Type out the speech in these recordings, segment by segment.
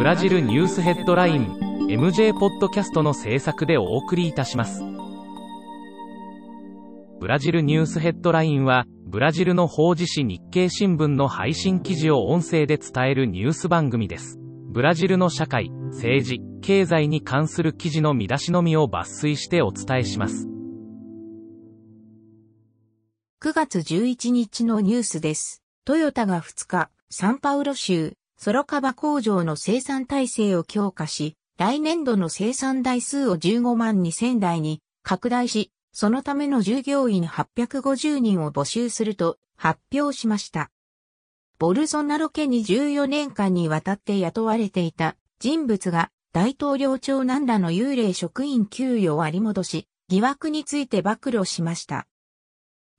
ブラジルニュースヘッドライン MJ ポッドキャストの制作でお送りいたします。ブラジルニュースヘッドラインは、ブラジルの法事紙日経新聞の配信記事を音声で伝えるニュース番組です。ブラジルの社会、政治、経済に関する記事の見出しのみを抜粋してお伝えします。9月11日のニュースです。トヨタが2日、サンパウロ州、ソロカバ工場の生産体制を強化し、来年度の生産台数を15万2000台に拡大し、そのための従業員850人を募集すると発表しました。ボルソナロ家に14年間にわたって雇われていた人物が大統領長男らの幽霊職員給与を割り戻し、疑惑について暴露しました。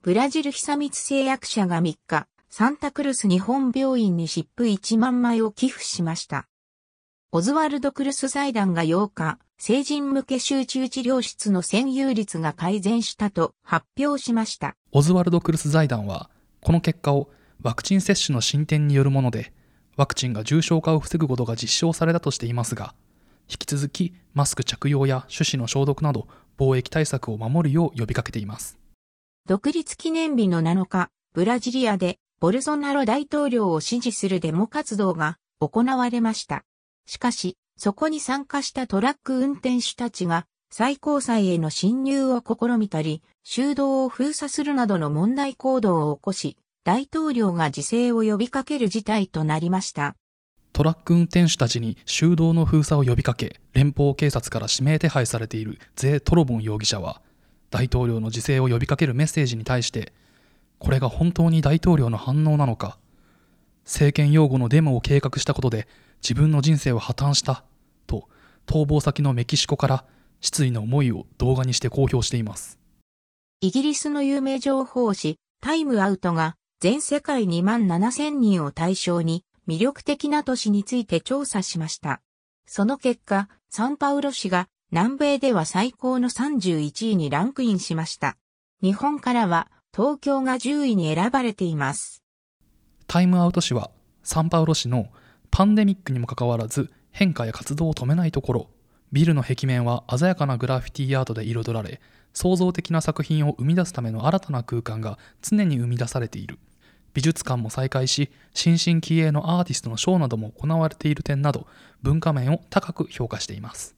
ブラジル久光製薬社が3日、サンタクルス日本病院に湿布1万枚を寄付しました。オズワルド・クルス財団が8日、成人向け集中治療室の占有率が改善したと発表しました。オズワルド・クルス財団は、この結果をワクチン接種の進展によるもので、ワクチンが重症化を防ぐことが実証されたとしていますが、引き続きマスク着用や手指の消毒など防疫対策を守るよう呼びかけています。独立記念日の7日、ブラジリアでボルソナロ大統領を支持するデモ活動が行われました。しかし、そこに参加したトラック運転手たちが最高裁への侵入を試みたり、修道を封鎖するなどの問題行動を起こし、大統領が自制を呼びかける事態となりました。トラック運転手たちに修道の封鎖を呼びかけ、連邦警察から指名手配されているゼー・トロボン容疑者は、大統領の自制を呼びかけるメッセージに対して、これが本当に大統領の反応なのか、政権擁護のデモを計画したことで自分の人生は破綻した、と逃亡先のメキシコから失意の思いを動画にして公表しています。イギリスの有名情報誌タイムアウトが全世界2万7000人を対象に魅力的な都市について調査しました。その結果、サンパウロ市が南米では最高の31位にランクインしました。日本からは東京が10位に選ばれています。タイムアウト市はサンパウロ市のパンデミックにもかかわらず変化や活動を止めないところ、ビルの壁面は鮮やかなグラフィティアートで彩られ、創造的な作品を生み出すための新たな空間が常に生み出されている。美術館も再開し、新進気鋭のアーティストのショーなども行われている点など、文化面を高く評価しています。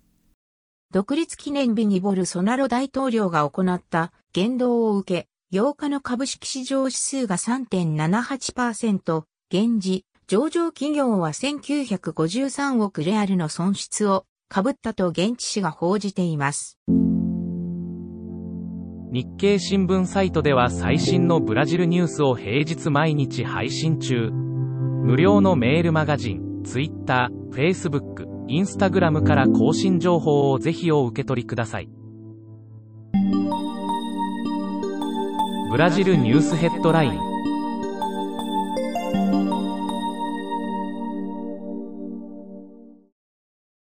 独立記念日にボルソナロ大統領が行った言動を受け、8日の株式市場指数が3.78%、現時、上場企業は1953億レアルの損失を被ったと現地紙が報じています。日経新聞サイトでは最新のブラジルニュースを平日毎日配信中。無料のメールマガジン、Twitter、Facebook、Instagram から更新情報をぜひお受け取りください。ブラジルニュースヘッドライン。